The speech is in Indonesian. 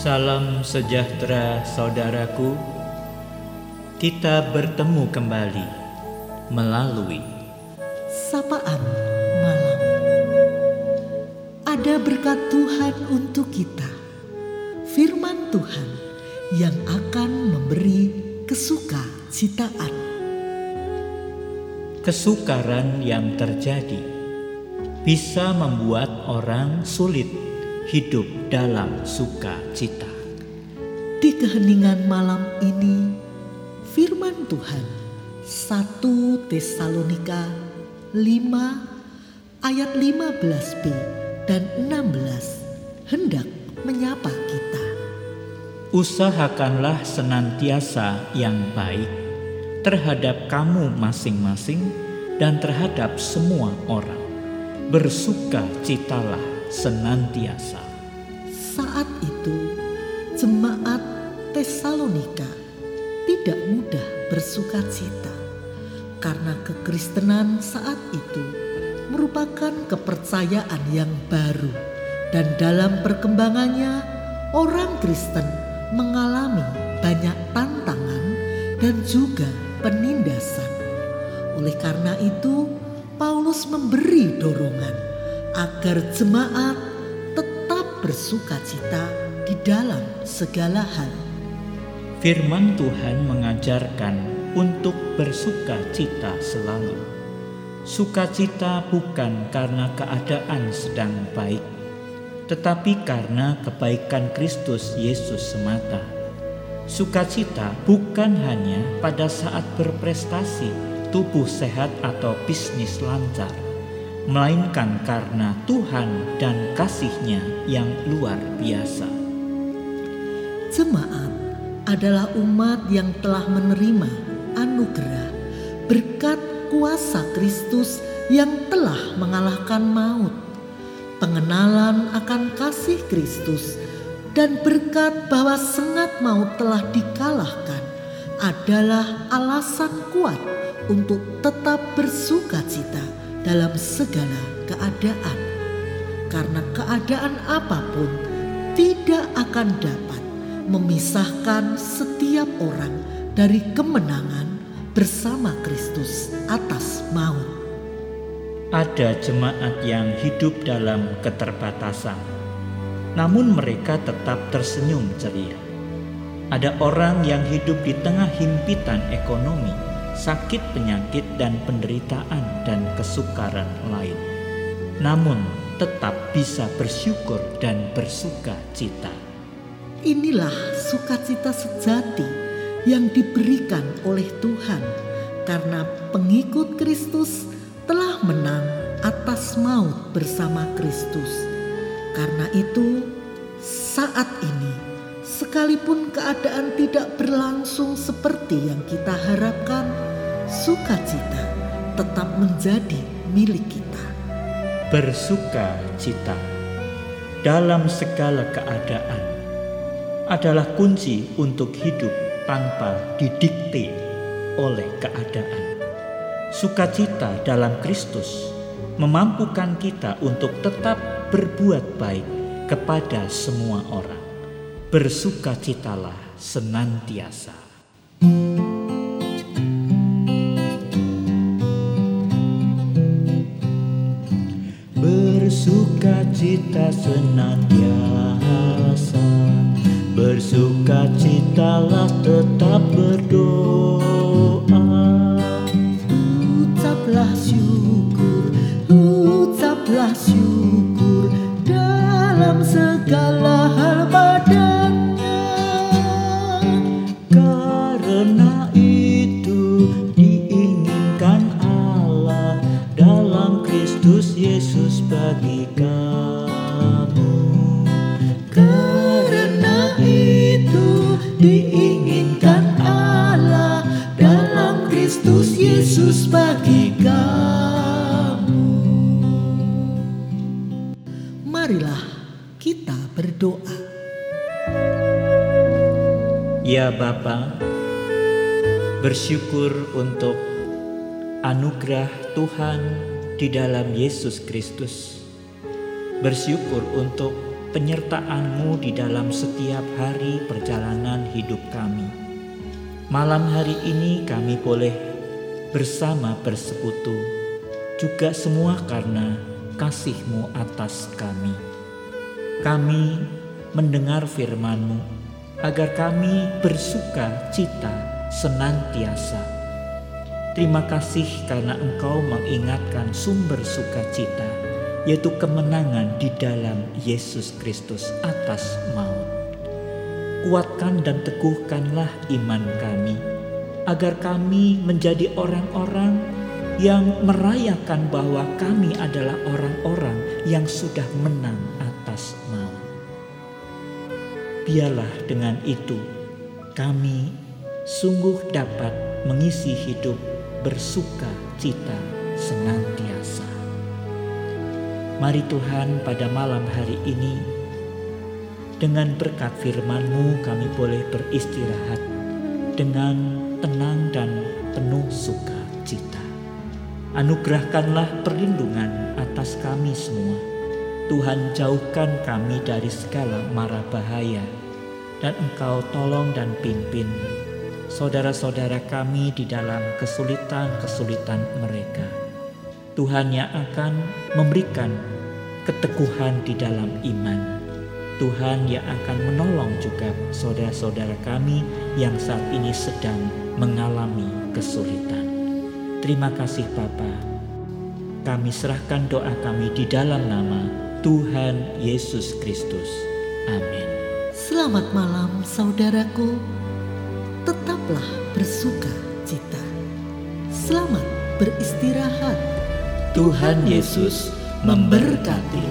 Salam sejahtera saudaraku. Kita bertemu kembali melalui Sapaan Malam. Ada berkat Tuhan untuk kita. Firman Tuhan yang akan memberi kesuka citaan. kesukaran yang terjadi bisa membuat orang sulit hidup dalam sukacita. Di keheningan malam ini, firman Tuhan 1 Tesalonika 5 ayat 15b dan 16 hendak menyapa kita. Usahakanlah senantiasa yang baik terhadap kamu masing-masing dan terhadap semua orang. Bersuka citalah senantiasa. Saat itu, jemaat Tesalonika tidak mudah bersuka cita karena kekristenan saat itu merupakan kepercayaan yang baru dan dalam perkembangannya orang Kristen mengalami banyak tantangan dan juga penindasan. Oleh karena itu, Paulus memberi dorongan agar jemaat tetap bersuka cita di dalam segala hal. Firman Tuhan mengajarkan untuk bersuka cita selalu. Sukacita bukan karena keadaan sedang baik, tetapi karena kebaikan Kristus Yesus semata. Sukacita bukan hanya pada saat berprestasi, tubuh sehat atau bisnis lancar, melainkan karena Tuhan dan kasihnya yang luar biasa. Jemaat adalah umat yang telah menerima anugerah berkat kuasa Kristus yang telah mengalahkan maut, pengenalan akan kasih Kristus, dan berkat bahwa sengat maut telah dikalahkan adalah alasan kuat untuk tetap bersuka cita dalam segala keadaan. Karena keadaan apa pun tidak akan dapat memisahkan setiap orang dari kemenangan bersama Kristus atas maut. Ada jemaat yang hidup dalam keterbatasan, namun mereka tetap tersenyum ceria. Ada orang yang hidup di tengah himpitan ekonomi, sakit penyakit dan penderitaan dan kesukaran lain. Namun tetap bisa bersyukur dan bersuka cita. Inilah sukacita sejati yang diberikan oleh Tuhan karena pengikut Kristus telah menang atas maut bersama Kristus. Karena itu, saat ini sekalipun keadaan tidak berlangsung seperti yang kita harapkan, sukacita tetap menjadi milik kita. Bersuka cita dalam segala keadaan adalah kunci untuk hidup tanpa didikte oleh keadaan. Sukacita dalam Kristus memampukan kita untuk tetap berbuat baik kepada semua orang. Bersukacitalah senantiasa. Bersukacita senantiasa. Bersukacitalah tetap berdoa. Ucaplah syukur, ucaplah syukur dalam segala hal padanya. Karena itu diinginkan Allah dalam Kristus Yesus bagi kamu Yesus bagi kamu. Marilah kita berdoa. Ya Bapa, bersyukur untuk anugerah Tuhan di dalam Yesus Kristus. Bersyukur untuk penyertaan-Mu di dalam setiap hari perjalanan hidup kami. Malam hari ini kami boleh bersama bersekutu, juga semua karena kasih-Mu atas kami. Kami mendengar firman-Mu agar kami bersuka cita senantiasa. Terima kasih karena Engkau mengingatkan sumber sukacita yaitu kemenangan di dalam Yesus Kristus atas maut. Kuatkan dan teguhkanlah iman kami, agar kami menjadi orang-orang yang merayakan bahwa kami adalah orang-orang yang sudah menang atas maut. Biarlah dengan itu kami sungguh dapat mengisi hidup bersuka cita senantiasa. Mari Tuhan pada malam hari ini dengan berkat firman-Mu kami boleh beristirahat dengan tenang dan penuh sukacita. Anugerahkanlah perlindungan atas kami semua. Tuhan jauhkan kami dari segala mara bahaya dan Engkau tolong dan pimpin saudara-saudara kami di dalam kesulitan-kesulitan mereka Tuhan yang akan memberikan keteguhan di dalam iman. Tuhan yang akan menolong juga saudara-saudara kami yang saat ini sedang mengalami kesulitan. Terima kasih Bapa. Kami serahkan doa kami di dalam nama Tuhan Yesus Kristus. Amin. Selamat malam saudaraku. Tetaplah bersuka cita. Selamat beristirahat. Tuhan Yesus memberkati.